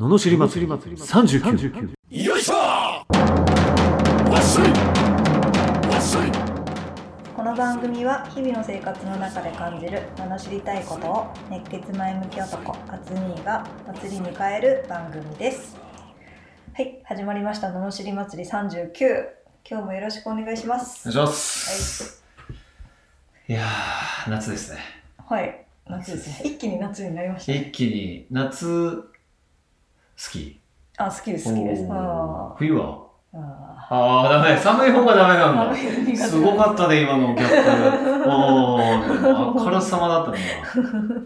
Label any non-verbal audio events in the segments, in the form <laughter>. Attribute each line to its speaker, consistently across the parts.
Speaker 1: ののしり祭り。39
Speaker 2: よいしょ！わっしょい！わっしょい！
Speaker 3: この番組は日々の生活の中で感じる罵りたいことを熱血前向き男アツニーが祭りに変える番組です。はい始まりました。罵り祭り39今日もよろしくお願いします。
Speaker 4: お願いします。い、やー、夏ですね。
Speaker 3: はい。夏ですね。一気に夏になりました
Speaker 4: 一気に夏、好き
Speaker 3: あ好きです好きです
Speaker 4: 冬は？
Speaker 3: ーあ
Speaker 4: あー、ダメ。寒い方がダメなんだ。<laughs> すごかったね、今のギャップ。あからさまだったね。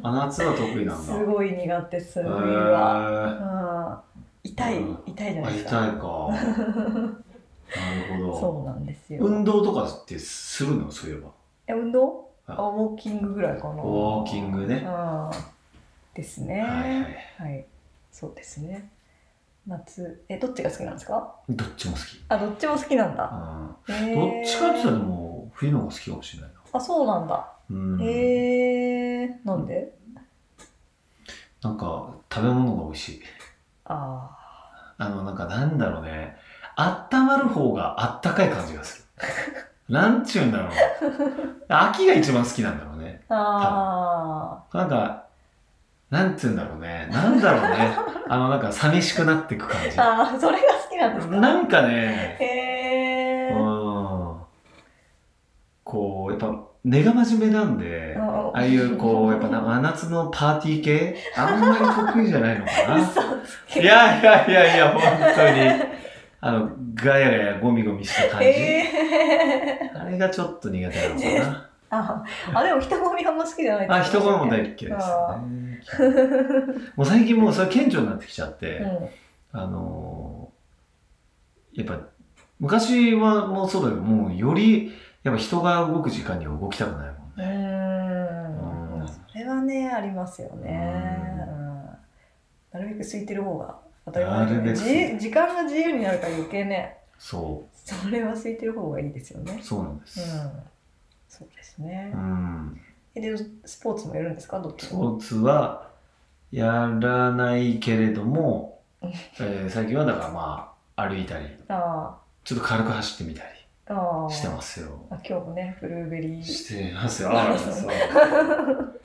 Speaker 4: 今あ、夏は得意なんだ。
Speaker 3: ーすごい苦手です冬
Speaker 4: へ
Speaker 3: は、痛い
Speaker 4: うん
Speaker 3: 痛いじゃな
Speaker 4: あ、
Speaker 3: いですか
Speaker 4: 痛いか。なるほど。
Speaker 3: そうなんですよ、
Speaker 4: 運動とかってするの？そういえば。
Speaker 3: え運動？
Speaker 4: あ
Speaker 3: あウォーキングぐらいかな
Speaker 4: ウォーキングね。
Speaker 3: ですね。
Speaker 4: はいはい。
Speaker 3: はい。そうですね。夏、え、どっちが好きなんですか？
Speaker 4: どっちも好き。
Speaker 3: あ、どっちも好きなんだ。
Speaker 4: うんどっちかって言ったらでも冬の方が好きかもしれないな。
Speaker 3: あ、そうなんだ。
Speaker 4: う
Speaker 3: えー、なんで？
Speaker 4: なんか食べ物が美味しい。
Speaker 3: あ
Speaker 4: あのなんかなんだろうね。あったまる方があったかい感じがする。<laughs> なんちゅうんだろう。秋が一番好きなんだろうね。
Speaker 3: ーあ
Speaker 4: なんか、なんつうんだろうね。なんだろうね。あのなんか寂しくなっていく感
Speaker 3: ー。あー、それが好きなんです
Speaker 4: じ。
Speaker 3: か？
Speaker 4: なんかね、
Speaker 3: へえ
Speaker 4: うん。こう、やっぱ根が真面目なんで、ああいうこう、やっぱな真夏のパーティー系？あんまり得意じゃないのかな。いやいやいやいや、本当に。<laughs> あの、ガヤガヤゴミゴミした感じ。
Speaker 3: えー、
Speaker 4: あれがちょっと苦手なのかな。
Speaker 3: ああ、でも人混みあんま好きじゃない
Speaker 4: あ、人混みも大嫌いですね。もう最近もうそれ顕著になってきちゃって、
Speaker 3: うん。
Speaker 4: あのーやっぱ、昔はもうそうだけど、もうより、やっぱ人が動く時間には動きたくないもん
Speaker 3: う
Speaker 4: ね。うん。
Speaker 3: それはねありますよね、なるべく空いてる方が当たり前だ時間が自由になるから余計ね。
Speaker 4: そ
Speaker 3: それは空いてる方がいいですよね。
Speaker 4: う、そうなんで
Speaker 3: うん。
Speaker 4: す。
Speaker 3: そうですね。
Speaker 4: う、ん。
Speaker 3: えでスポーツもやるんですか？どっち
Speaker 4: ス
Speaker 3: も
Speaker 4: ポーツはやらないけれども、
Speaker 3: うん
Speaker 4: えー最近はだからまあ歩いたり
Speaker 3: あ
Speaker 4: ちょっと軽く走ってみたりしてますよ。
Speaker 3: あ今日もねブルーベリー。
Speaker 4: してますよ。あらそう。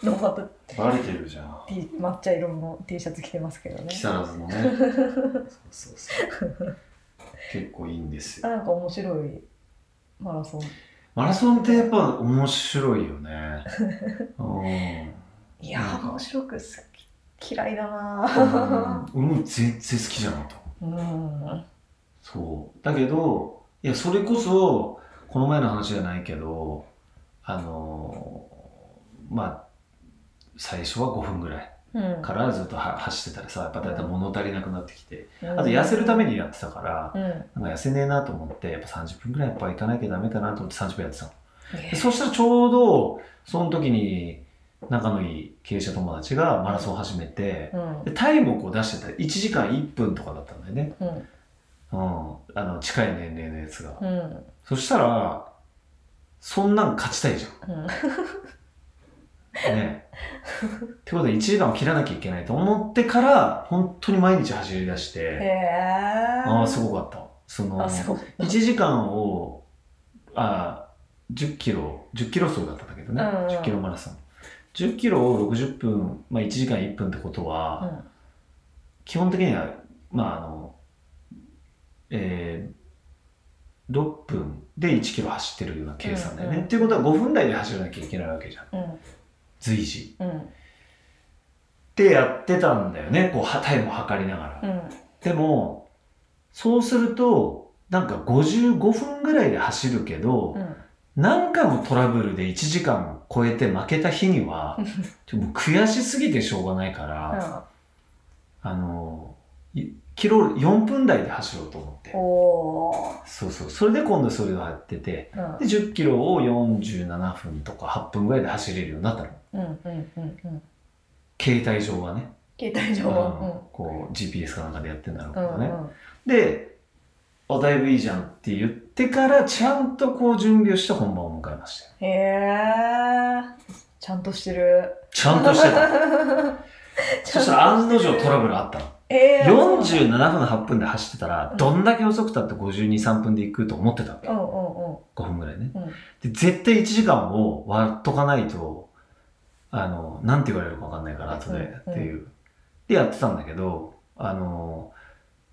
Speaker 3: のまた
Speaker 4: バレてるじゃん。
Speaker 3: T 抹茶色の T シャツ着てますけどね。
Speaker 4: 木更津のね。そうそうそう。<laughs> 結構いいんですよ。
Speaker 3: あなんか面白いマラソン
Speaker 4: マラソンってやっぱ面白いよね。<laughs> うん。
Speaker 3: いや面白く好き嫌いだな。
Speaker 4: うん。俺も全然好きじゃなかった。
Speaker 3: うん。
Speaker 4: そう。だけど、いや、それこそ、この前の話じゃないけど、あのーまあ、最初は5分ぐらい。
Speaker 3: うん
Speaker 4: からずっとは走ってたらさ、やっぱだいたい物足りなくなってきて、
Speaker 3: あ
Speaker 4: あと痩せるためにやってたから、
Speaker 3: うん。
Speaker 4: なんか痩せねえなと思って、やっぱ30分ぐらいやっぱ行かなきゃダメかなと思って30分やってたの。でそしたらちょうど、その時に仲のいい経営者友達がマラソンを始めて、
Speaker 3: うん。
Speaker 4: でタイムをこう出してたら1時間1分とかだったんだよね。
Speaker 3: うん。
Speaker 4: うん、あの近い年齢のやつが、
Speaker 3: うん。
Speaker 4: そしたらそんなん勝ちたいじゃ
Speaker 3: うん
Speaker 4: んね。ってことで1時間を切らなきゃいけないと思ってから本当に毎日走り出し
Speaker 3: へ
Speaker 4: て
Speaker 3: え
Speaker 4: ああすごかった。その
Speaker 3: あそう
Speaker 4: 1時間をあ10キロ10キロ走だったんだけどね、
Speaker 3: うんうん。
Speaker 4: 10キロマラソン。10キロを60分、まあ、1時間1分ってことは、
Speaker 3: うん。
Speaker 4: 基本的にはまああのえー、6分で1キロ走ってるような計算だよね。
Speaker 3: うんうん。
Speaker 4: っていうことは5分台で走らなきゃいけないわけじゃん。
Speaker 3: うん
Speaker 4: 随時。
Speaker 3: うん
Speaker 4: ってやってたんだよね。こうはタイムを測りながら。
Speaker 3: うん
Speaker 4: でも、そうすると、なんか55分ぐらいで走るけど、
Speaker 3: うん
Speaker 4: 何回もトラブルで1時間超えて負けた日には、ちょもう悔しすぎてしょうがないから、あの、いキロ4分台で走ろうと思ってそうそう。それで今度それをやってて、
Speaker 3: ー
Speaker 4: で、10キロを47分とか8分ぐらいで走れるようになったの。
Speaker 3: うんうんうんうんうん
Speaker 4: 携帯上はね。
Speaker 3: 携帯上
Speaker 4: うん
Speaker 3: は
Speaker 4: こう、GPS かなんかでやってんだろうけ
Speaker 3: うんうん
Speaker 4: どね。で、あ、だいぶいいじゃんって言ってから、ちゃんとこう準備をして本番を迎えましたよ。
Speaker 3: へえちゃんとしてる
Speaker 4: ちゃんとしてた。<laughs> そしたら案の定トラブルあったの。
Speaker 3: えー、
Speaker 4: 47分8分で走ってたら、
Speaker 3: うん
Speaker 4: どんだけ遅くたって52、3分で行くと思ってたわけ。
Speaker 3: うんうん
Speaker 4: 5分ぐらいね。
Speaker 3: うんうん
Speaker 4: で、絶対1時間を割っとかないと、あの、なんて言われるかわかんないから、後で、
Speaker 3: うん
Speaker 4: っていう。で、やってたんだけど、あの、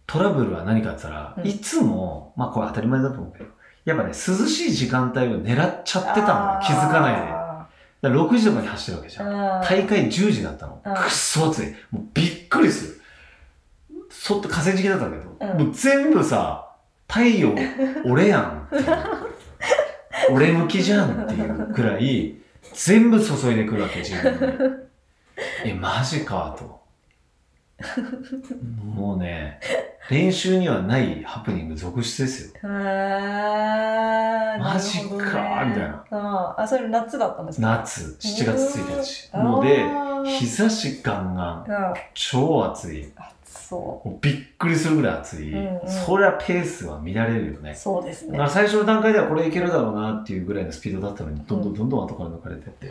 Speaker 4: トラブルは何かって言ったら、
Speaker 3: うん
Speaker 4: いつも、まあこれ当たり前だと思うけど、やっぱね、涼しい時間帯を狙っちゃってたのよ、気づかないで。だか
Speaker 3: あ
Speaker 4: ら6時とかに走ってるわけじゃん。
Speaker 3: ー
Speaker 4: 大会10時だったの。
Speaker 3: うん
Speaker 4: くっそ暑い。もうびっくりする。そっと河川敷だったけど、
Speaker 3: うん
Speaker 4: もう全部さ、太陽、俺やんっていう。<laughs> 俺向きじゃんっていうくらい、全部注いでくるわけ、自分に。え、マジかと。<laughs> もうね、練習にはないハプニング続出ですよ。
Speaker 3: へー
Speaker 4: マジかみたいな
Speaker 3: あそれ夏だったんですか？
Speaker 4: 夏、7月1日。
Speaker 3: うん
Speaker 4: もうで日差しガンガン、
Speaker 3: うん
Speaker 4: 超暑い。
Speaker 3: そ
Speaker 4: もうびっくりするぐらい暑い。
Speaker 3: うんうん。
Speaker 4: そりゃペースは乱れるよね。
Speaker 3: う。そうですね。
Speaker 4: 最初の段階ではこれいけるだろうなっていうぐらいのスピードだったのに、どんどんどんどん後から抜かれてって、
Speaker 3: う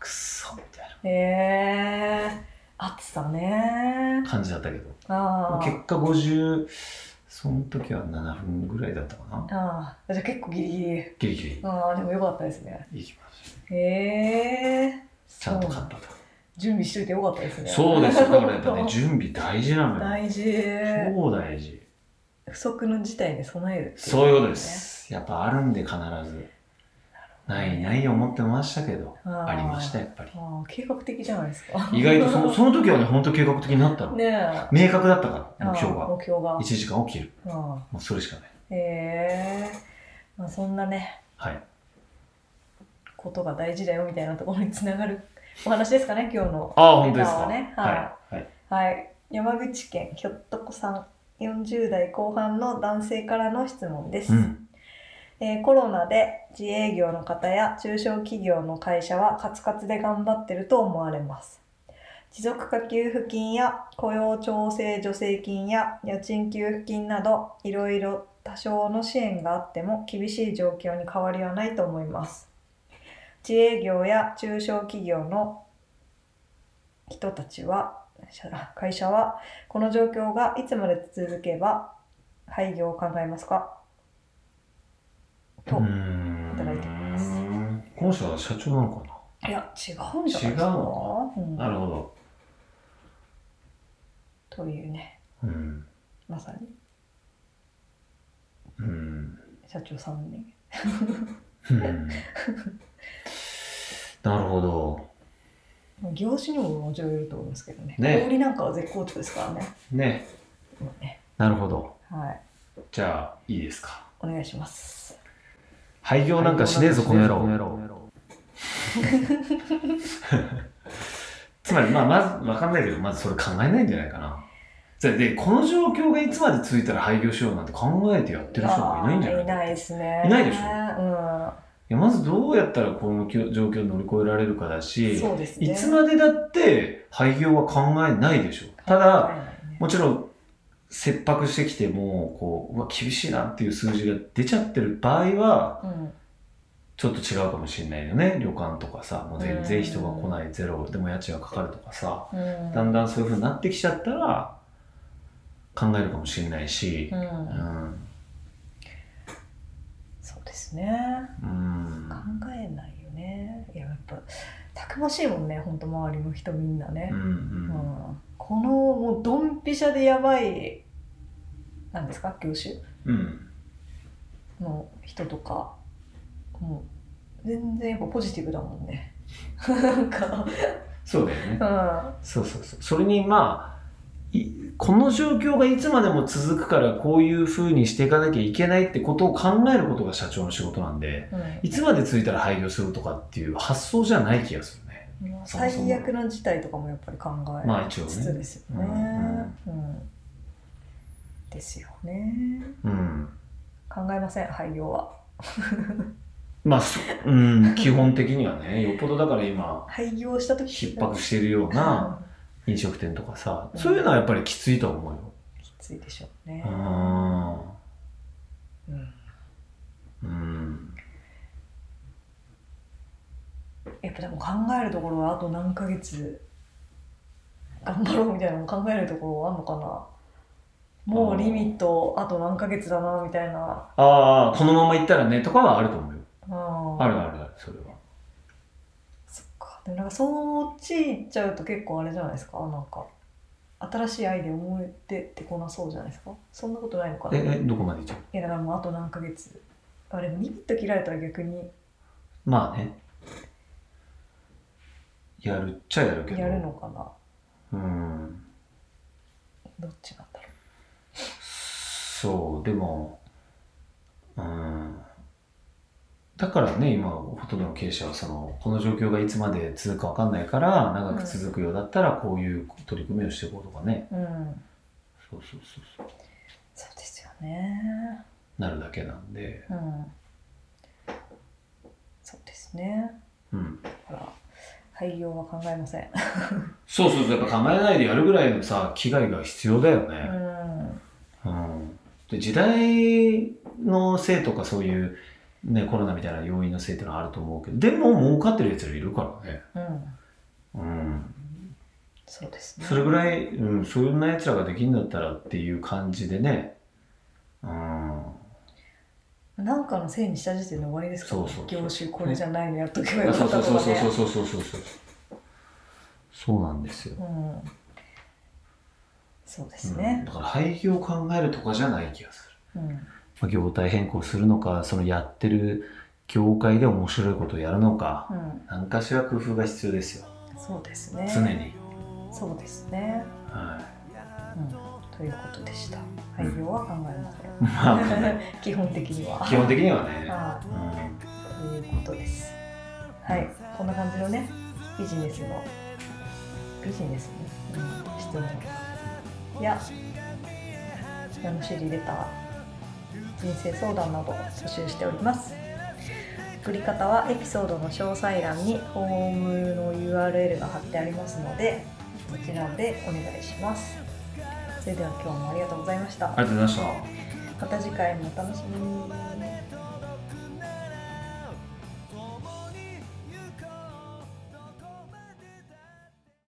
Speaker 4: くっそみたい
Speaker 3: んへえ暑さね。
Speaker 4: な感じだったけど。
Speaker 3: あー。
Speaker 4: 結果50、その時は7分ぐらいだったかな。
Speaker 3: あー。じゃあ結構ギリギリ。
Speaker 4: ギリギリ。
Speaker 3: ああでもよかったですね。
Speaker 4: 行きまし
Speaker 3: へえ
Speaker 4: た。ちゃんと勝ったと。
Speaker 3: 準備しといてよかったですね
Speaker 4: そうですよ。だからやっぱね、<laughs> 準備大事なのよ。
Speaker 3: 大事
Speaker 4: 超大事。
Speaker 3: 不測の事態に備えるって
Speaker 4: そういうことです。やっぱあるんで必ず。ないない思ってましたけど、
Speaker 3: あ
Speaker 4: りました、やっぱり。
Speaker 3: 計画的じゃないですか
Speaker 4: 意外とその <laughs> その時はね、本当計画的になったの。
Speaker 3: ねえ
Speaker 4: 明確だったから、目標が。
Speaker 3: 目標が
Speaker 4: 1時間を切る。
Speaker 3: あ
Speaker 4: もうそれしかない。
Speaker 3: あへえまあそんなね
Speaker 4: はい。
Speaker 3: ことが大事だよみたいなところにつながるお話ですかね今日の。
Speaker 4: ああ、本当で
Speaker 3: はい
Speaker 4: はい。
Speaker 3: はい、山口県ひょっとこさん40代後半の男性からの質問です、
Speaker 4: うん。
Speaker 3: えーコロナで自営業の方や中小企業の会社はカツカツで頑張ってると思われます。持続化給付金や雇用調整助成金や家賃給付金などいろいろ多少の支援があっても厳しい状況に変わりはないと思います自営業や中小企業の人たちは社会社はこの状況がいつまで続けば廃業を考えますか？といただいてます。
Speaker 4: この人は社長なのか
Speaker 3: いや違うんじゃないですか？
Speaker 4: 違うの
Speaker 3: うん。
Speaker 4: ななるほど。
Speaker 3: というね。
Speaker 4: うん。
Speaker 3: まさに。
Speaker 4: うん。
Speaker 3: 社長さんに。
Speaker 4: うん <laughs> なるほど。
Speaker 3: 業種にももちろんいると思いますけどね
Speaker 4: ね
Speaker 3: 小売りなんかは絶好調ですからね
Speaker 4: ね。
Speaker 3: もうね
Speaker 4: なるほど。
Speaker 3: はい
Speaker 4: じゃあ、いいですか？
Speaker 3: お願いします
Speaker 4: 廃業なんかしねえぞ、この野郎。<laughs> つまり、まあ、まず、わかんないけど、まずそれ考えないんじゃないかな。じゃあで、この状況がいつまで続いたら廃業しようなんて考えてやってる人がいないんじゃない
Speaker 3: いないですね
Speaker 4: いないでしょ？
Speaker 3: ょ
Speaker 4: いやまずどうやったらこの状況を乗り越えられるかだ
Speaker 3: うん
Speaker 4: し、
Speaker 3: そうですね。
Speaker 4: いつまでだって廃業は考えないでしょ。ただ、もちろん切迫してきても、こう、うわ、厳しいなっていう数字が出ちゃってる場合は、
Speaker 3: うん
Speaker 4: ちょっと違うかもしれないよね。旅館とかさ、もう全然人が来ないゼロ、でも家賃がかかるとかさ、
Speaker 3: うん。
Speaker 4: だんだんそういう風になってきちゃったら、考えるかもしれないし
Speaker 3: う、
Speaker 4: うん
Speaker 3: ですね。
Speaker 4: うん。
Speaker 3: 考。えないよね。いややっぱたくましいもんね本当周りの人みんなね。
Speaker 4: うんう、
Speaker 3: うん。んこのもうドンピシャでやばいなんですか業種？
Speaker 4: うん。
Speaker 3: の人とかもう全然やっぱポジティブだもんね。<laughs> なんか。
Speaker 4: そうだよね。
Speaker 3: う。ん。
Speaker 4: そうそうそう。それにまあ、いこの状況がいつまでも続くからこういう風にしていかなきゃいけないってことを考えることが社長の仕事なんで、
Speaker 3: うん。
Speaker 4: いつまで続いたら廃業するとかっていう発想じゃない気がするね。
Speaker 3: 最悪の事態とかもやっぱり考え
Speaker 4: まあ一応ね。
Speaker 3: ですよね、うんですよね。
Speaker 4: うん。
Speaker 3: 考えません廃業は。<laughs>
Speaker 4: まあ、そうん、基本的にはね、よっぽどだから今、
Speaker 3: 廃業した時
Speaker 4: 逼迫しているような飲食店とかさ、そういうのはやっぱりきついと思うよ。
Speaker 3: きついでしょうね。
Speaker 4: う、ん。
Speaker 3: うん。
Speaker 4: うん。
Speaker 3: やっぱでも考えるところはあと何ヶ月頑張ろうみたいなの考えるところあんのかな。もうリミットあと何ヶ月だなみたいな。
Speaker 4: ああこのままいったらねとかはあると思うよ。
Speaker 3: うん。
Speaker 4: あるあるあるそれは
Speaker 3: でもなんかそっち行っちゃうと結構あれじゃないですか？なんか新しいアイデア思い出てこなそうじゃないですか？そんなことないのかな？
Speaker 4: え
Speaker 3: い
Speaker 4: えどこまでいっちゃう？
Speaker 3: やだからもうあと何ヶ月。あれリミット切られたら逆に。
Speaker 4: まあね。やるっちゃやるけど。
Speaker 3: やるのかな？
Speaker 4: うん。
Speaker 3: どっちなんだろ
Speaker 4: そうでもうんだからね今ほとんどの経営者はそのこの状況がいつまで続くか分かんないから長く続くようだったらこういう取り組みをしていこうとかね、
Speaker 3: ううん。
Speaker 4: そうそうそうそう。
Speaker 3: そうですよね。
Speaker 4: なるだけなんで、
Speaker 3: うん。そうですね。
Speaker 4: うん、
Speaker 3: ほら廃業は考えません。
Speaker 4: そうそうそう。やっぱ構えないでやるぐらいのさ危害が必要だよ
Speaker 3: う
Speaker 4: ね、
Speaker 3: ん。
Speaker 4: うん。で時代のせいとかそういう、ね、コロナみたいな要因のせいってのはあると思うけどでも儲かってるやつらいるからね、
Speaker 3: うん、
Speaker 4: うん、
Speaker 3: そうですね。
Speaker 4: それぐらい、うん、そんなやつらができるんだったらっていう感じでね。うん。
Speaker 3: なんかのせいにした時点で終わりですか、ね、
Speaker 4: そうそう
Speaker 3: 業種これじゃないのやっとけばよかったとか、ね、
Speaker 4: そうそうそうそうそうそうそうなんですよ、
Speaker 3: うん、そうですね、うん、
Speaker 4: だから廃業を考えるとかじゃない気がする、
Speaker 3: うん
Speaker 4: 業態変更するのかそのやってる業界で面白いことをやるのか
Speaker 3: うん。
Speaker 4: 何かしら工夫が必要ですよ。
Speaker 3: そうですね。
Speaker 4: 常に、
Speaker 3: そうですね。
Speaker 4: は
Speaker 3: うん。ということでした。廃業は考えません、<laughs>
Speaker 4: い、ま <laughs> あ
Speaker 3: 基本的には。
Speaker 4: 基本的にはね、
Speaker 3: は
Speaker 4: うん
Speaker 3: い。ということです。はい。こんな感じのねビジネスのビジネスの、うん、質問や名の知りレター人生相談などを募集しております。送り方はエピソードの詳細欄にフォームの URL が貼ってありますのでそちらでお願いします。それでは今日もありがとうございました。
Speaker 4: ありがとうございました。
Speaker 3: また次回もお楽しみに